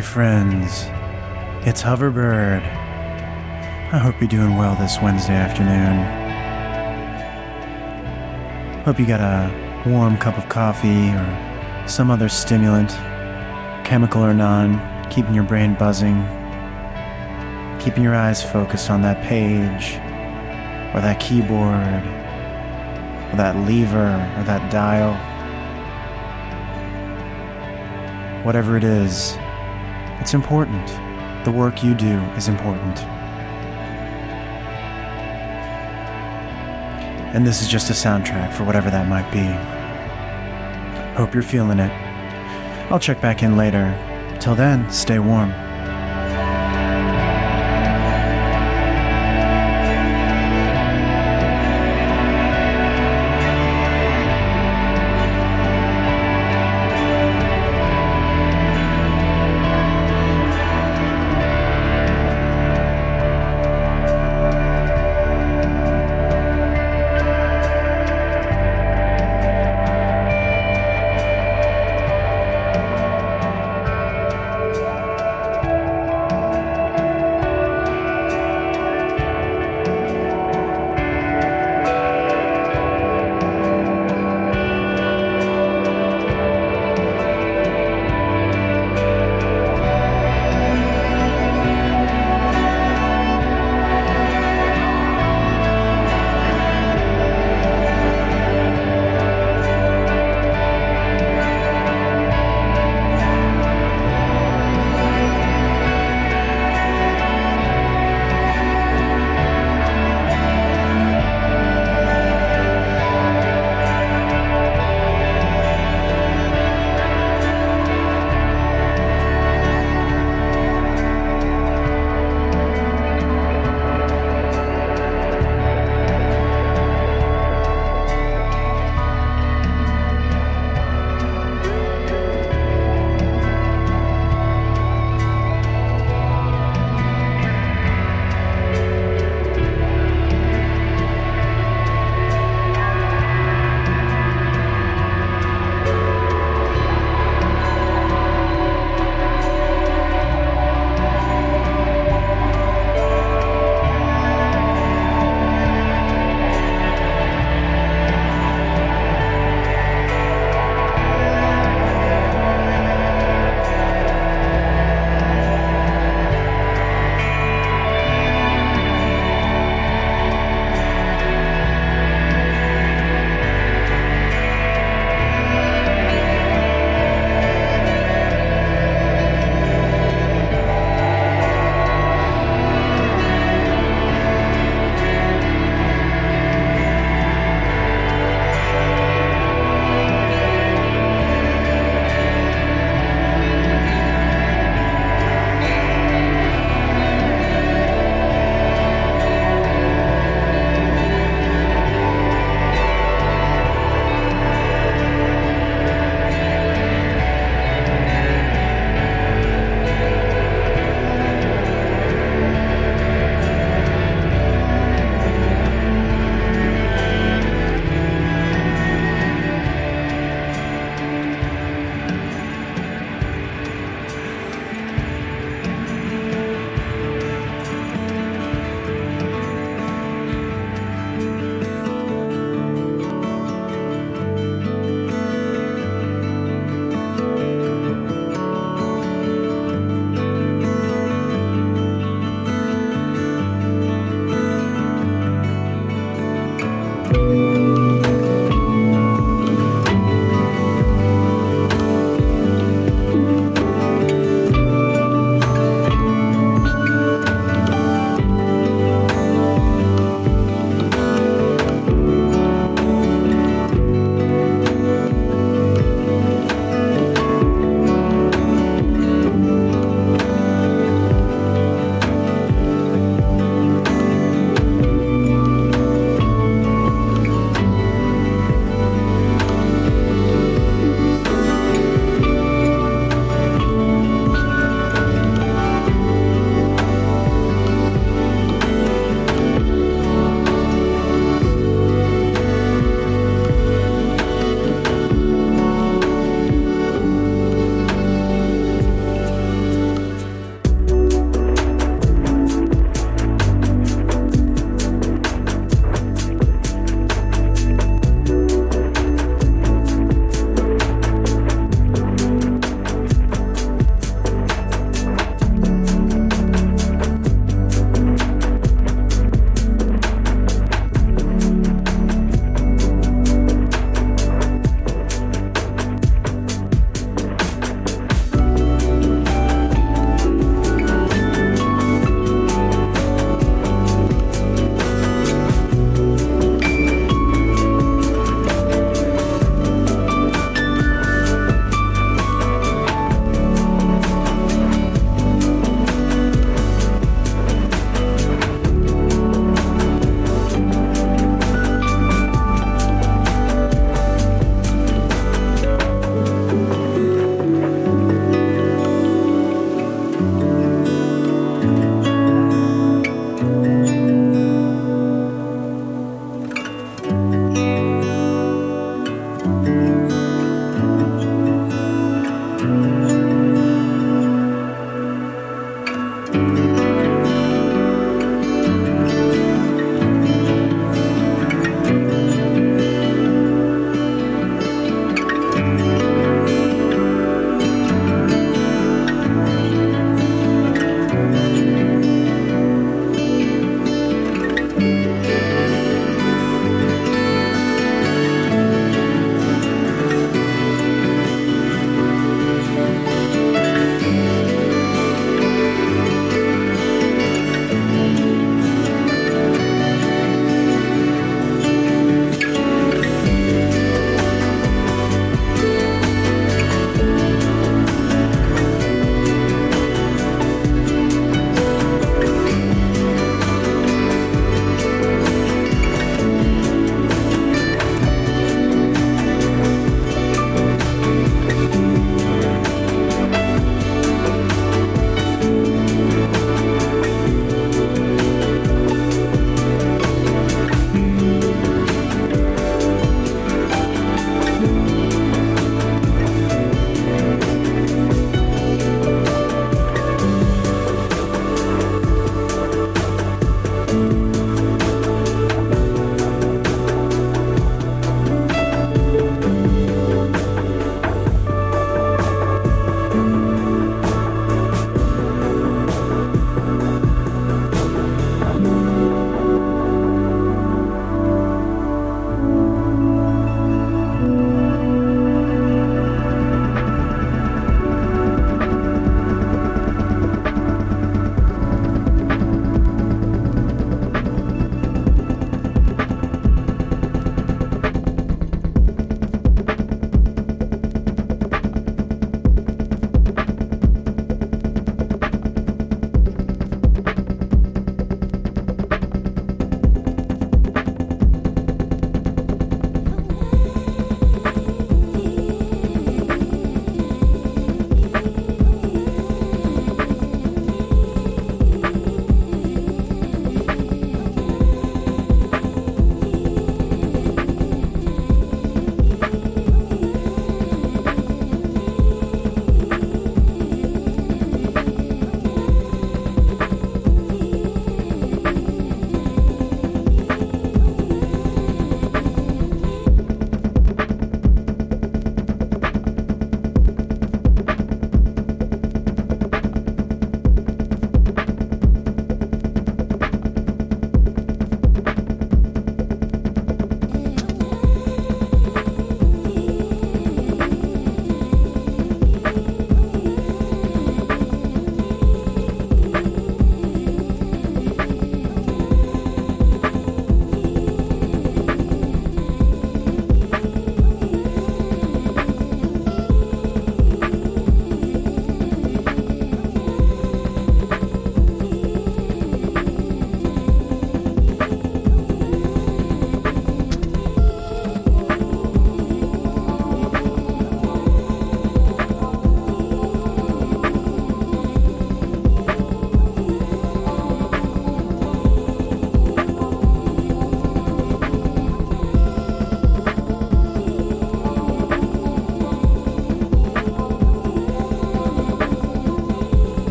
Friends. It's Hoverbird. I hope you're doing well this Wednesday afternoon. Hope you got a warm cup of coffee or some other stimulant, chemical or non, keeping your brain buzzing, keeping your eyes focused on that page, or that keyboard, or that lever, or that dial. Whatever it is, it's important. The work you do is important. And this is just a soundtrack for whatever that might be. Hope you're feeling it. I'll check back in later. Till then, stay warm.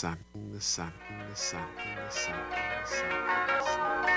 sun, the sun, the sun, in the sun, in the sun, in the sun. In the sun.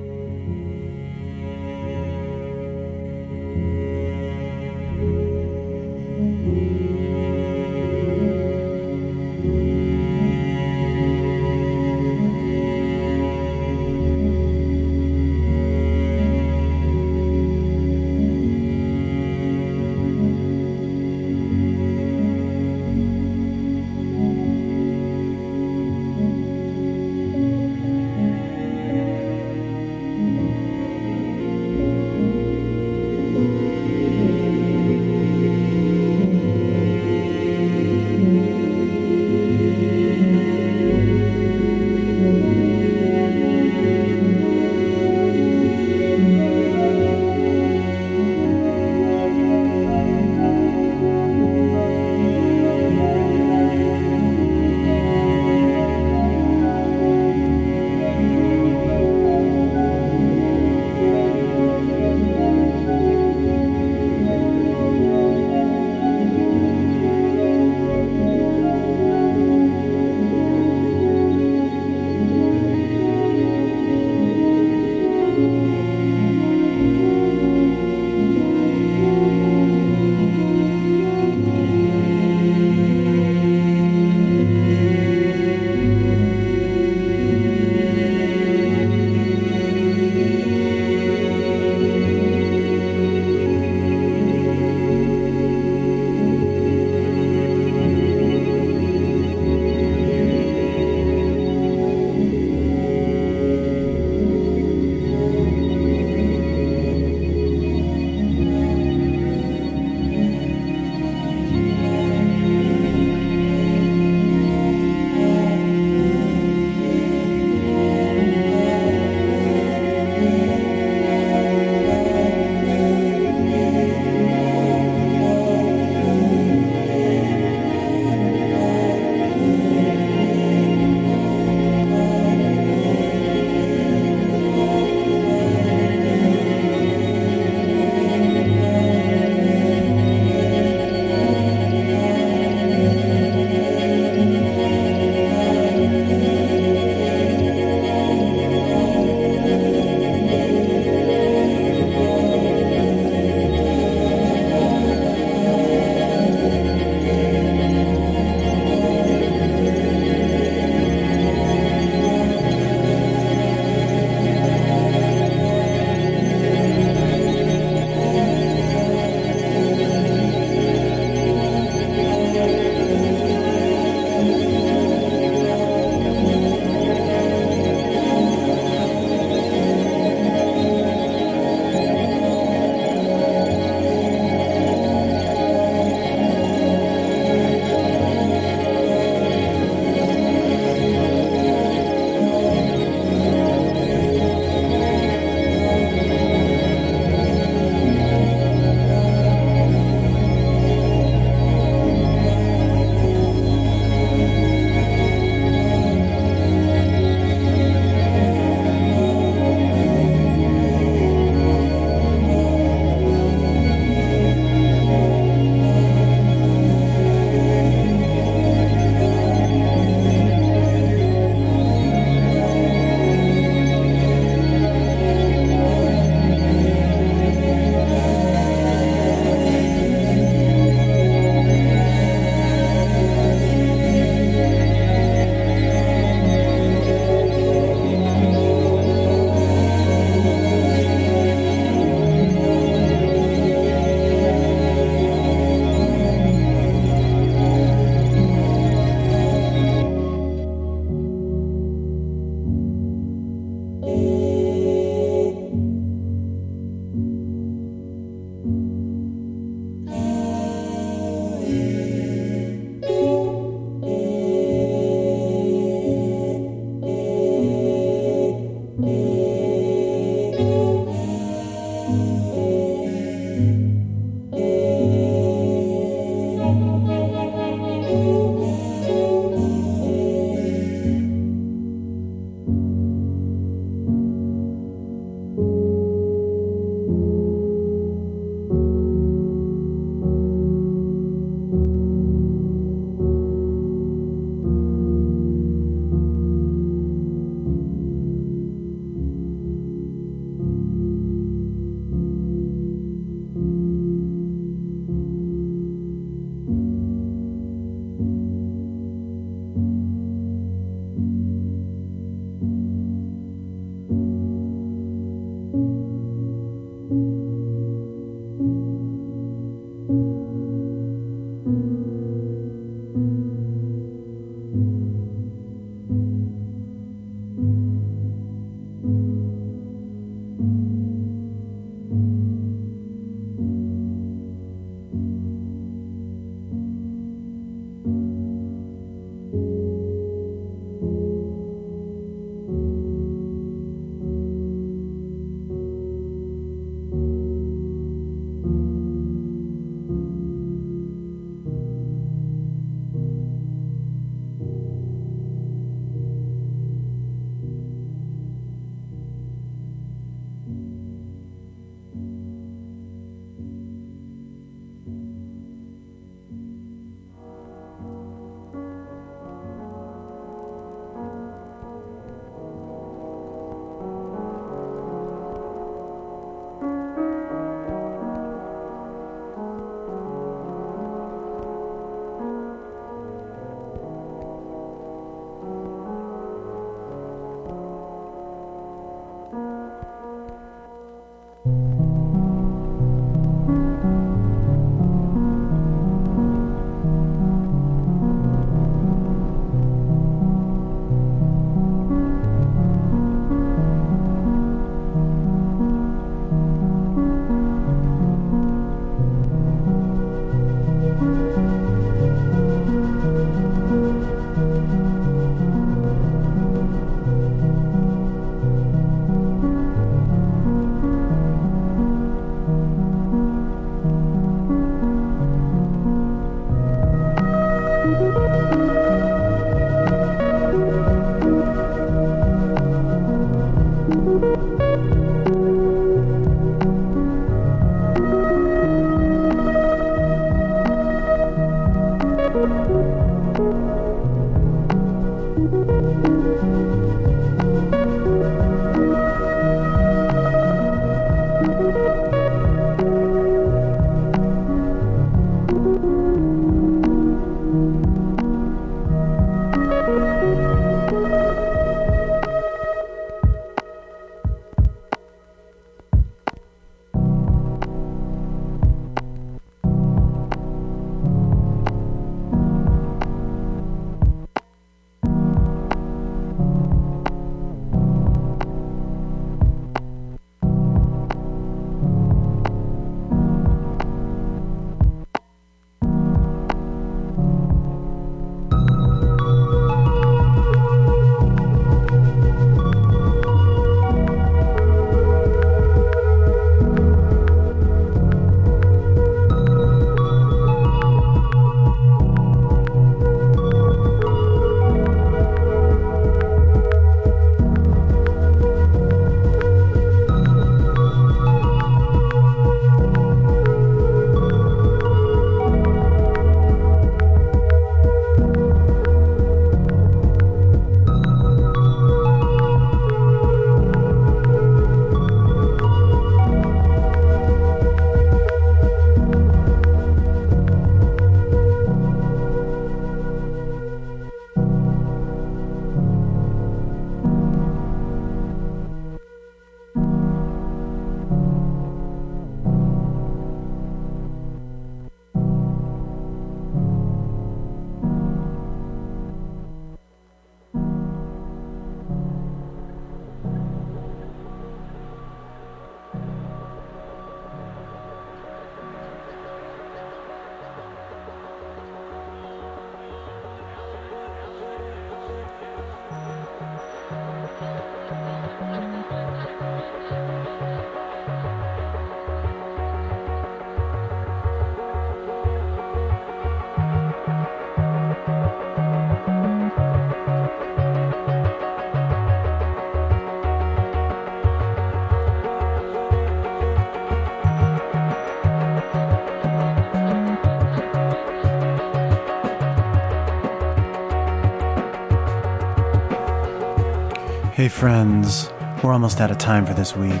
Hey, friends, we're almost out of time for this week.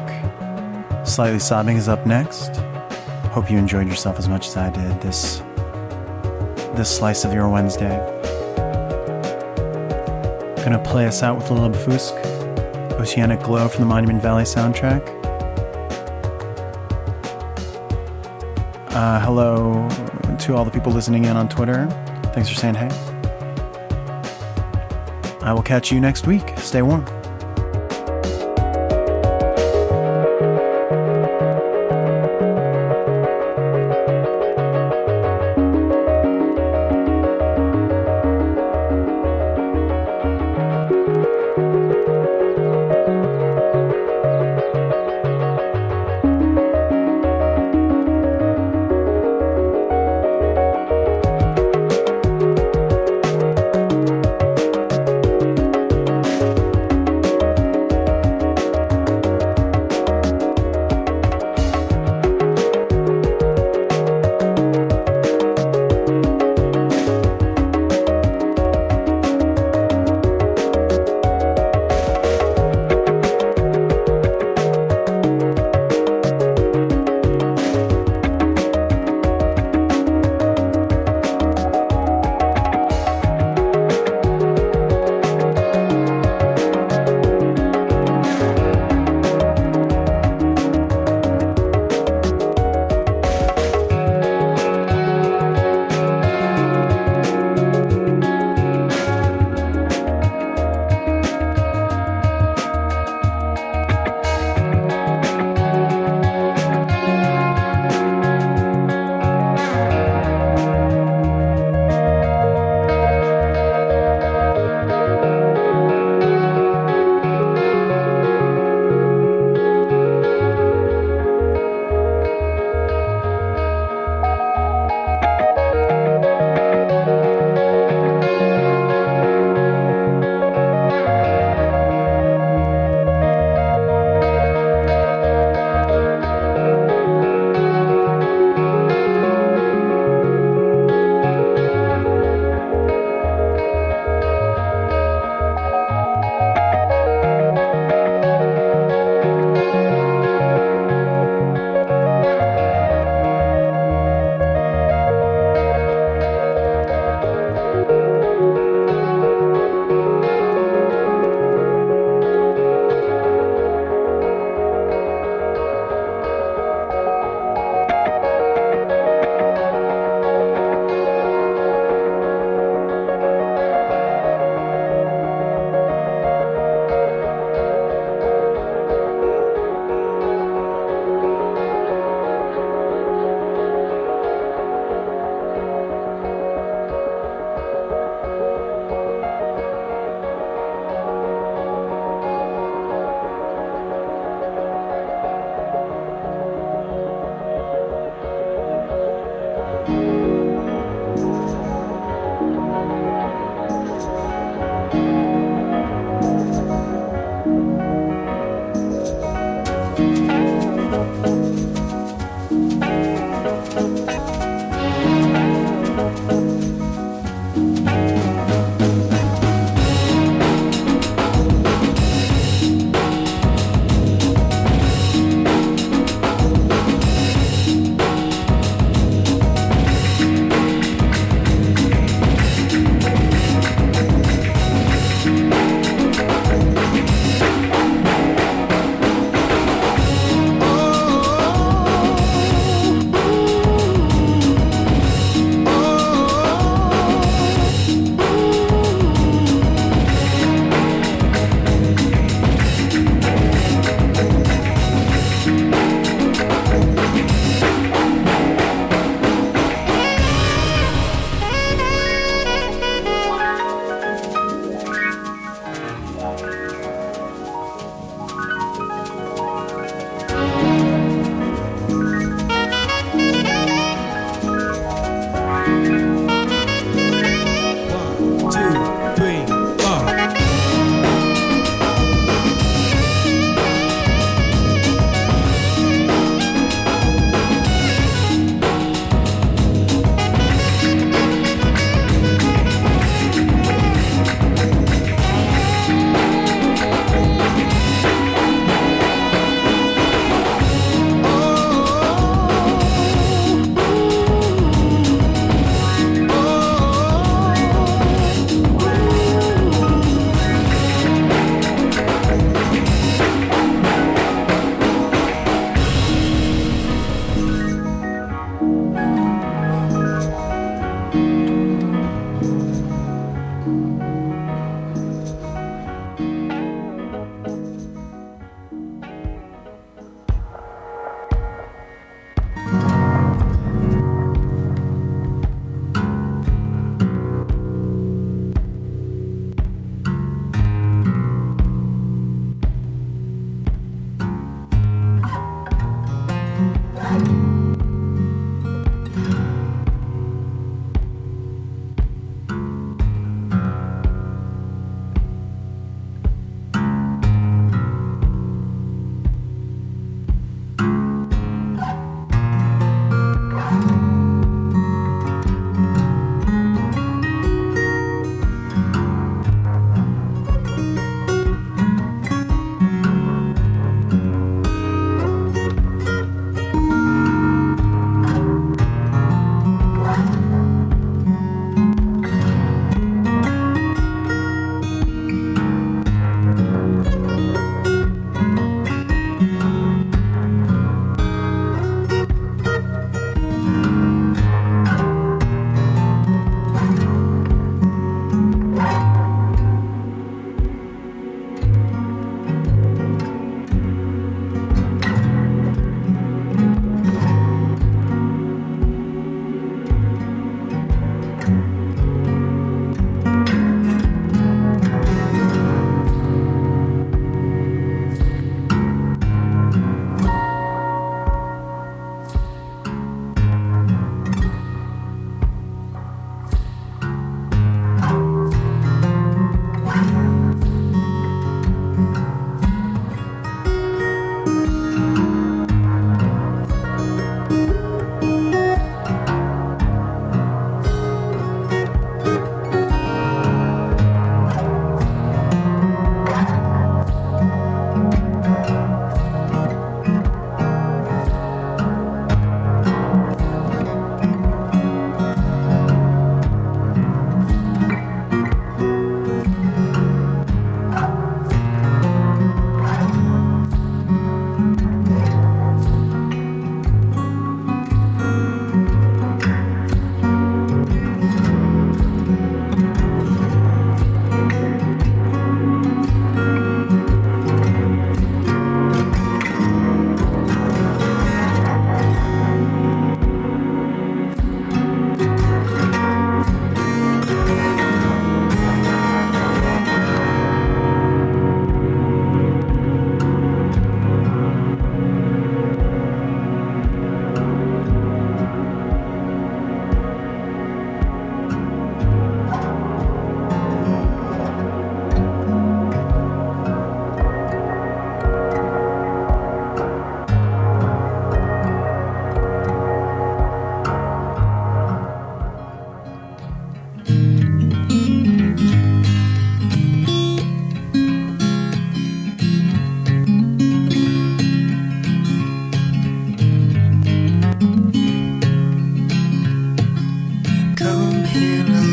Slightly Sobbing is up next. Hope you enjoyed yourself as much as I did this this slice of your Wednesday. Gonna play us out with a little Obfusc, Oceanic Glow from the Monument Valley soundtrack. Uh, hello to all the people listening in on Twitter. Thanks for saying hey. I will catch you next week. Stay warm.